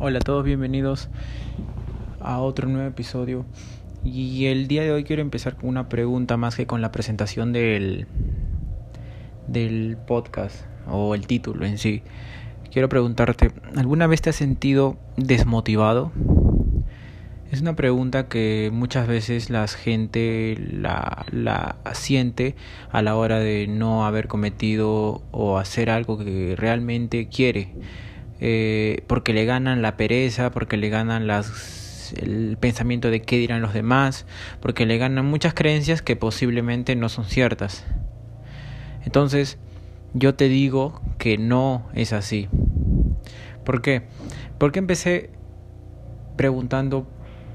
Hola a todos, bienvenidos a otro nuevo episodio. Y el día de hoy quiero empezar con una pregunta más que con la presentación del, del podcast o el título en sí. Quiero preguntarte, ¿alguna vez te has sentido desmotivado? Es una pregunta que muchas veces la gente la, la siente a la hora de no haber cometido o hacer algo que realmente quiere eh, porque le ganan la pereza, porque le ganan las, el pensamiento de qué dirán los demás, porque le ganan muchas creencias que posiblemente no son ciertas. Entonces, yo te digo que no es así. ¿Por qué? Porque empecé preguntando,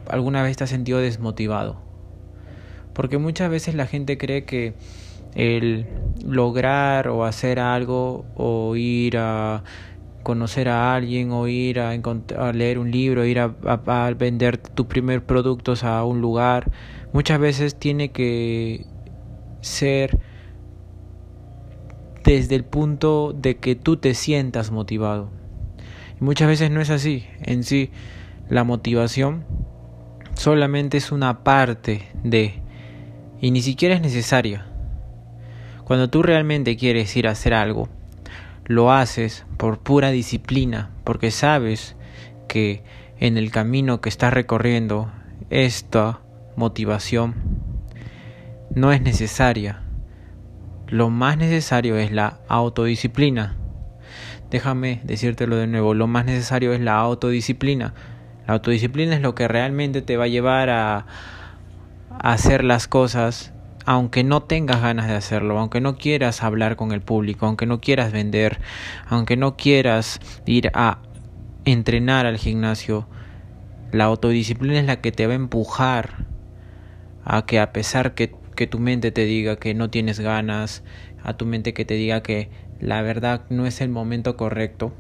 ¿alguna vez te has sentido desmotivado? Porque muchas veces la gente cree que el lograr o hacer algo o ir a conocer a alguien o ir a, leer un libro, ir a, vender tus primeros productos a un lugar, muchas veces tiene que ser desde el punto de que tú te sientas motivado. Y muchas veces no es así. En sí, la motivación solamente es una parte de, y ni siquiera es necesaria. Cuando tú realmente quieres ir a hacer algo, lo haces por pura disciplina, porque sabes que en el camino que estás recorriendo esta motivación no es necesaria. Lo más necesario es la autodisciplina. Déjame decírtelo de nuevo, lo más necesario es la autodisciplina. La autodisciplina es lo que realmente te va a llevar a, hacer las cosas aunque no tengas ganas de hacerlo, aunque no quieras hablar con el público, aunque no quieras vender, aunque no quieras ir a entrenar al gimnasio, la autodisciplina es la que te va a empujar a que a pesar que, que tu mente te diga que no tienes ganas, a tu mente que te diga que la verdad no es el momento correcto,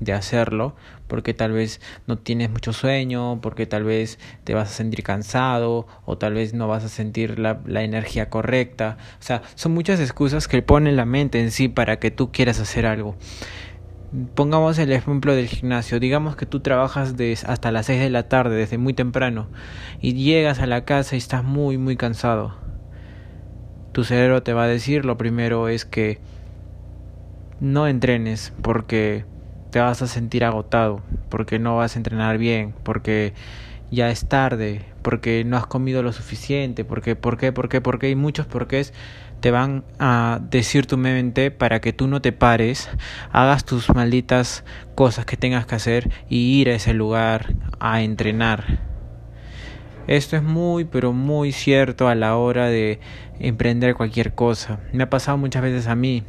de hacerlo, porque tal vez no tienes mucho sueño, porque tal vez te vas a sentir cansado o tal vez no vas a sentir la, la energía correcta. O sea, son muchas excusas que ponen la mente en sí para que tú quieras hacer algo. Pongamos el ejemplo del gimnasio. Digamos que tú trabajas hasta las 6 de la tarde, desde muy temprano, y llegas a la casa y estás muy, muy cansado. Tu cerebro te va a decir, lo primero es que no entrenes porque te vas a sentir agotado, porque no vas a entrenar bien, porque ya es tarde, porque no has comido lo suficiente, porque, por qué, por qué, por qué, y muchos porqués te van a decir tu mente para que tú no te pares, hagas tus malditas cosas que tengas que hacer y ir a ese lugar a entrenar. Esto es muy, pero muy cierto a la hora de emprender cualquier cosa. Me ha pasado muchas veces a mí.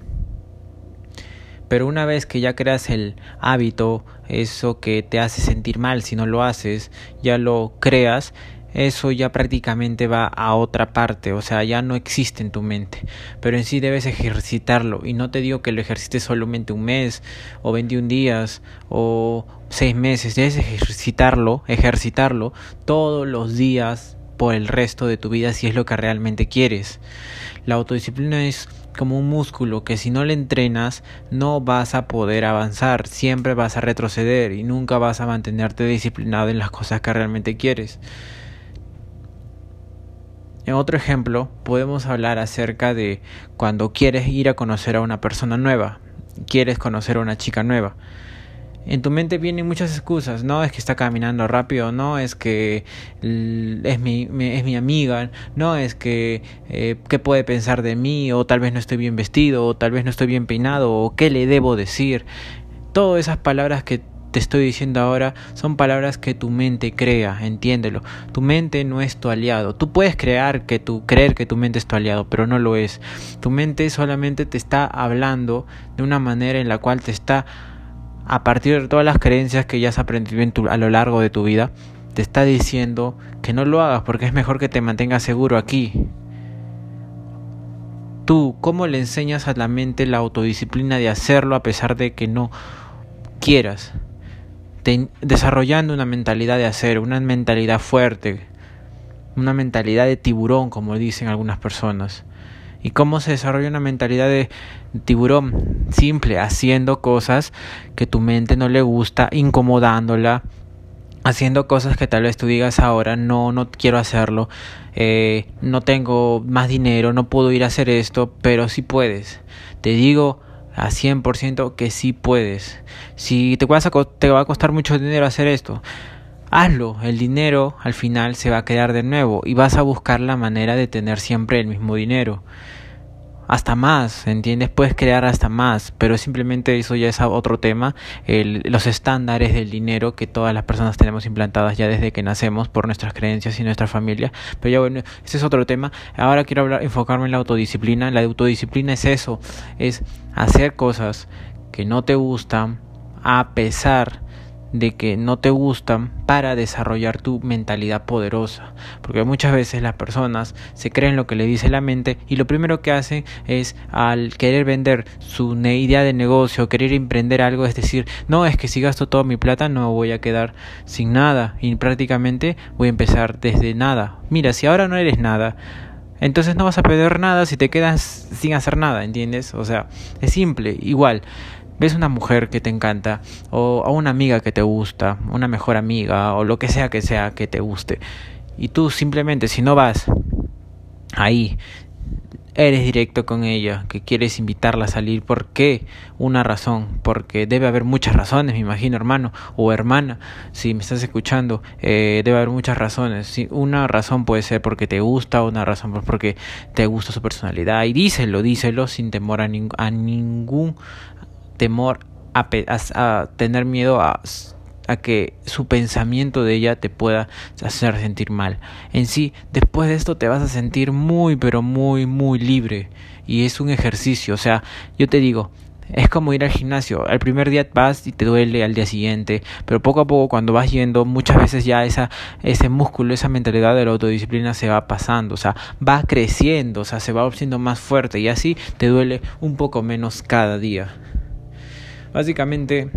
Pero una vez que ya creas el hábito, eso que te hace sentir mal si no lo haces, ya lo creas, eso ya prácticamente va a otra parte, o sea, ya no existe en tu mente, pero en sí debes ejercitarlo y no te digo que lo ejercites solamente un mes o 21 días o 6 meses, debes ejercitarlo, ejercitarlo todos los días por el resto de tu vida si es lo que realmente quieres. La autodisciplina es como un músculo que si no le entrenas no vas a poder avanzar, siempre vas a retroceder y nunca vas a mantenerte disciplinado en las cosas que realmente quieres. En otro ejemplo, podemos hablar acerca de cuando quieres ir a conocer a una persona nueva, quieres conocer a una chica nueva en tu mente vienen muchas excusas, no es que está caminando rápido, no es que es mi, es mi amiga, no es que eh, qué puede pensar de mí, o tal vez no estoy bien vestido, o tal vez no estoy bien peinado, o qué le debo decir. Todas esas palabras que te estoy diciendo ahora son palabras que tu mente crea, entiéndelo. Tu mente no es tu aliado. Tú puedes crear que tu creer que tu mente es tu aliado, pero no lo es. Tu mente solamente te está hablando de una manera en la cual te está a partir de todas las creencias que ya has aprendido a lo largo de tu vida, te está diciendo que no lo hagas porque es mejor que te mantengas seguro aquí. Tú, ¿cómo le enseñas a la mente la autodisciplina de hacerlo a pesar de que no quieras? desarrollando una mentalidad de hacer, una mentalidad fuerte, una mentalidad de tiburón, como dicen algunas personas. ¿Y cómo se desarrolla una mentalidad de tiburón? Simple, haciendo cosas que tu mente no le gusta, incomodándola, haciendo cosas que tal vez tú digas ahora, no, no quiero hacerlo, eh, no tengo más dinero, no puedo ir a hacer esto, pero sí puedes. Te digo a 100% que sí puedes. Si te, vas a, te va a costar mucho dinero hacer esto, hazlo. El dinero al final se va a quedar de nuevo y vas a buscar la manera de tener siempre el mismo dinero hasta más, ¿entiendes? Puedes crear hasta más, pero simplemente eso ya es otro tema, el, los estándares del dinero que todas las personas tenemos implantadas ya desde que nacemos por nuestras creencias y nuestra familia, pero ya bueno, ese es otro tema. Ahora quiero hablar, enfocarme en la autodisciplina. La autodisciplina es eso, es hacer cosas que no te gustan a pesar de que no te gustan para desarrollar tu mentalidad poderosa. Porque muchas veces las personas se creen lo que le dice la mente y lo primero que hacen es al querer vender su idea de negocio, querer emprender algo, es decir, no, es que si gasto toda mi plata no voy a quedar sin nada y prácticamente voy a empezar desde nada. Mira, si ahora no eres nada, entonces no vas a perder nada si te quedas sin hacer nada, ¿entiendes? O sea, es simple, igual ves una mujer que te encanta o a una amiga que te gusta, una mejor amiga o lo que sea que sea que te guste. Y tú simplemente si no vas ahí eres directo con ella, que quieres invitarla a salir, ¿por qué? Una razón, porque debe haber muchas razones, me imagino, hermano o hermana, si me estás escuchando, eh, debe haber muchas razones. Si una razón puede ser porque te gusta, una razón porque te gusta su personalidad, y díselo, díselo sin temor a, a ningún temor a, tener miedo a, a que su pensamiento de ella te pueda hacer sentir mal. En sí, después de esto te vas a sentir muy, pero muy, muy libre. Y es un ejercicio. O sea, yo te digo, es como ir al gimnasio. Al primer día vas y te duele al día siguiente, pero poco a poco cuando vas yendo, muchas veces ya esa, ese músculo, esa mentalidad de la autodisciplina se va pasando, o sea, va creciendo, o sea, se va haciendo más fuerte y así te duele un poco menos cada día. Básicamente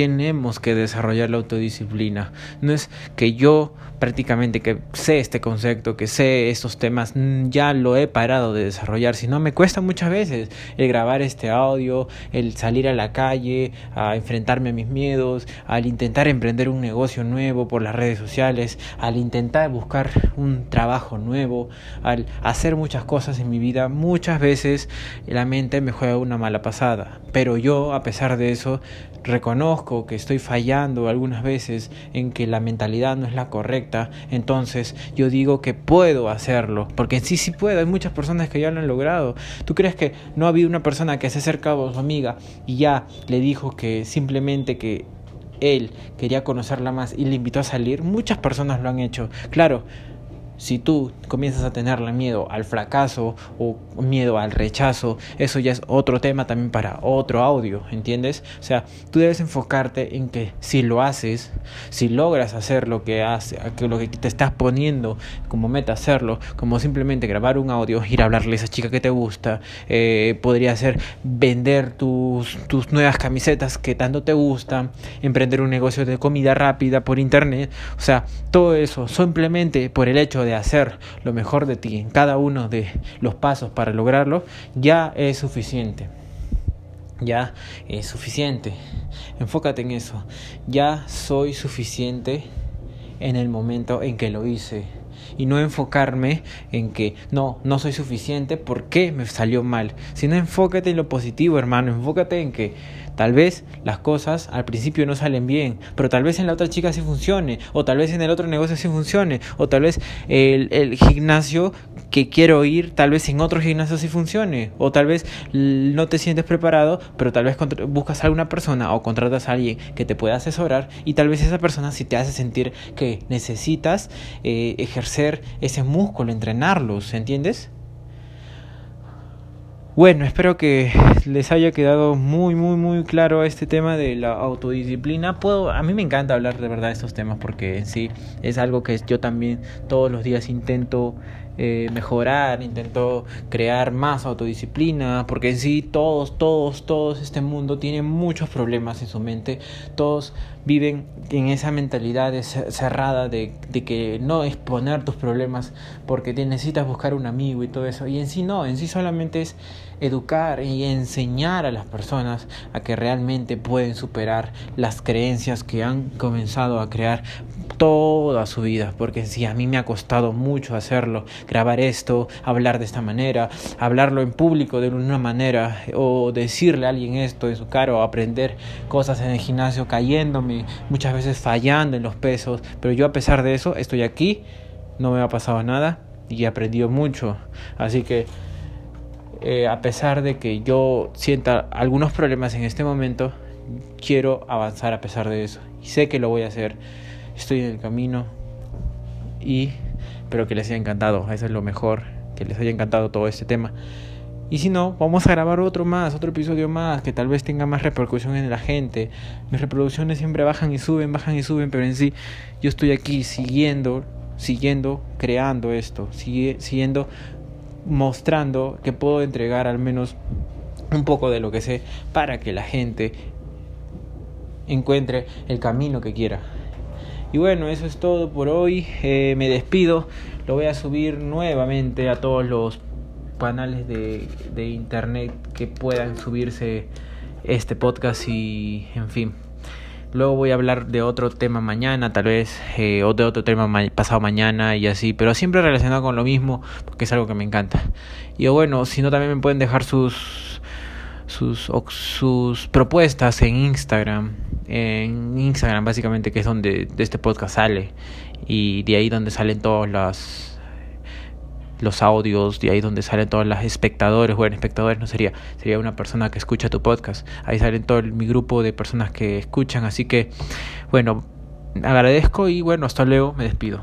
tenemos que desarrollar la autodisciplina. No es que yo prácticamente que sé este concepto, que sé estos temas, mm, ya lo he parado de desarrollar, sino me cuesta muchas veces el grabar este audio, el salir a la calle, a enfrentarme a mis miedos, al intentar emprender un negocio nuevo por las redes sociales, al intentar buscar un trabajo nuevo, al hacer muchas cosas en mi vida, muchas veces la mente me juega una mala pasada, pero yo a pesar de eso reconozco que estoy fallando algunas veces en que la mentalidad no es la correcta, entonces yo digo que puedo hacerlo, porque sí, sí puedo, hay muchas personas que ya lo han logrado. ¿Tú crees que no ha habido una persona que se acerca a su amiga y ya le dijo que simplemente que él quería conocerla más y le invitó a salir? Muchas personas lo han hecho. Claro, si tú comienzas a tenerle miedo al fracaso o miedo al rechazo, eso ya es otro tema también para otro audio, ¿entiendes? O sea, tú debes enfocarte en que si lo haces, si logras hacer lo que hace, lo que te estás poniendo como meta hacerlo, como simplemente grabar un audio, ir a hablarle a esa chica que te gusta, eh, podría ser vender tus, tus nuevas camisetas que tanto te gustan, emprender un negocio de comida rápida por internet, o sea, todo eso simplemente por el hecho de hacer lo mejor de ti en cada uno de los pasos para lograrlo, ya es suficiente. Ya es suficiente. Enfócate en eso. Ya soy suficiente en el momento en que lo hice y no enfocarme en que no, no soy suficiente porque me salió mal, sino enfócate en lo positivo, hermano, enfócate en que Tal vez las cosas al principio no salen bien, pero tal vez en la otra chica sí funcione, o tal vez en el otro negocio sí funcione, o tal vez el, el gimnasio que quiero ir, tal vez en otro gimnasio sí funcione, o tal vez no te sientes preparado, pero tal vez buscas a alguna persona o contratas a alguien que te pueda asesorar y tal vez esa persona sí te hace sentir que necesitas eh, ejercer ese músculo, entrenarlos, ¿entiendes? Bueno, espero que les haya quedado muy, muy, muy claro este tema de la autodisciplina. Puedo, a mí me encanta hablar de verdad de estos temas porque en sí es algo que yo también todos los días intento eh, mejorar, intento crear más autodisciplina, porque en sí todos, todos, todos este mundo tiene muchos problemas en su mente, todos viven en esa mentalidad cerrada de, de que no exponer tus problemas porque te necesitas buscar un amigo y todo eso, y en sí no, en sí solamente es educar y enseñar a las personas a que realmente pueden superar las creencias que han comenzado a crear toda su vida, porque si a mí me ha costado mucho hacerlo, grabar esto, hablar de esta manera, hablarlo en público de una manera, o decirle a alguien esto en su cara, o aprender cosas en el gimnasio cayéndome, muchas veces fallando en los pesos, pero yo a pesar de eso estoy aquí, no me ha pasado nada y he mucho, así que eh, a pesar de que yo sienta algunos problemas en este momento, quiero avanzar a pesar de eso. Y sé que lo voy a hacer estoy en el camino y espero que les haya encantado, eso es lo mejor, que les haya encantado todo este tema. Y si no, vamos a grabar otro más, otro episodio más, que tal vez tenga más repercusión en la gente. Mis reproducciones siempre bajan y suben, bajan y suben, pero en sí yo estoy aquí siguiendo, siguiendo, creando esto, siguiendo mostrando que puedo entregar al menos un poco de lo que sé para que la gente encuentre el camino que quiera. Y bueno, eso es todo por hoy. Eh, me despido. Lo voy a subir nuevamente a todos los canales de, de internet que puedan subirse este podcast y en fin. Luego voy a hablar de otro tema mañana, tal vez, eh, o de otro tema pasado mañana y así, pero siempre relacionado con lo mismo, porque es algo que me encanta. Y bueno, si no, también me pueden dejar sus, sus, sus propuestas en Instagram en Instagram básicamente que es donde este podcast sale y de ahí donde salen todos los los audios, de ahí donde salen todos los espectadores, bueno, espectadores no sería, sería una persona que escucha tu podcast. Ahí salen todo mi grupo de personas que escuchan, así que bueno, agradezco y bueno, hasta luego, me despido.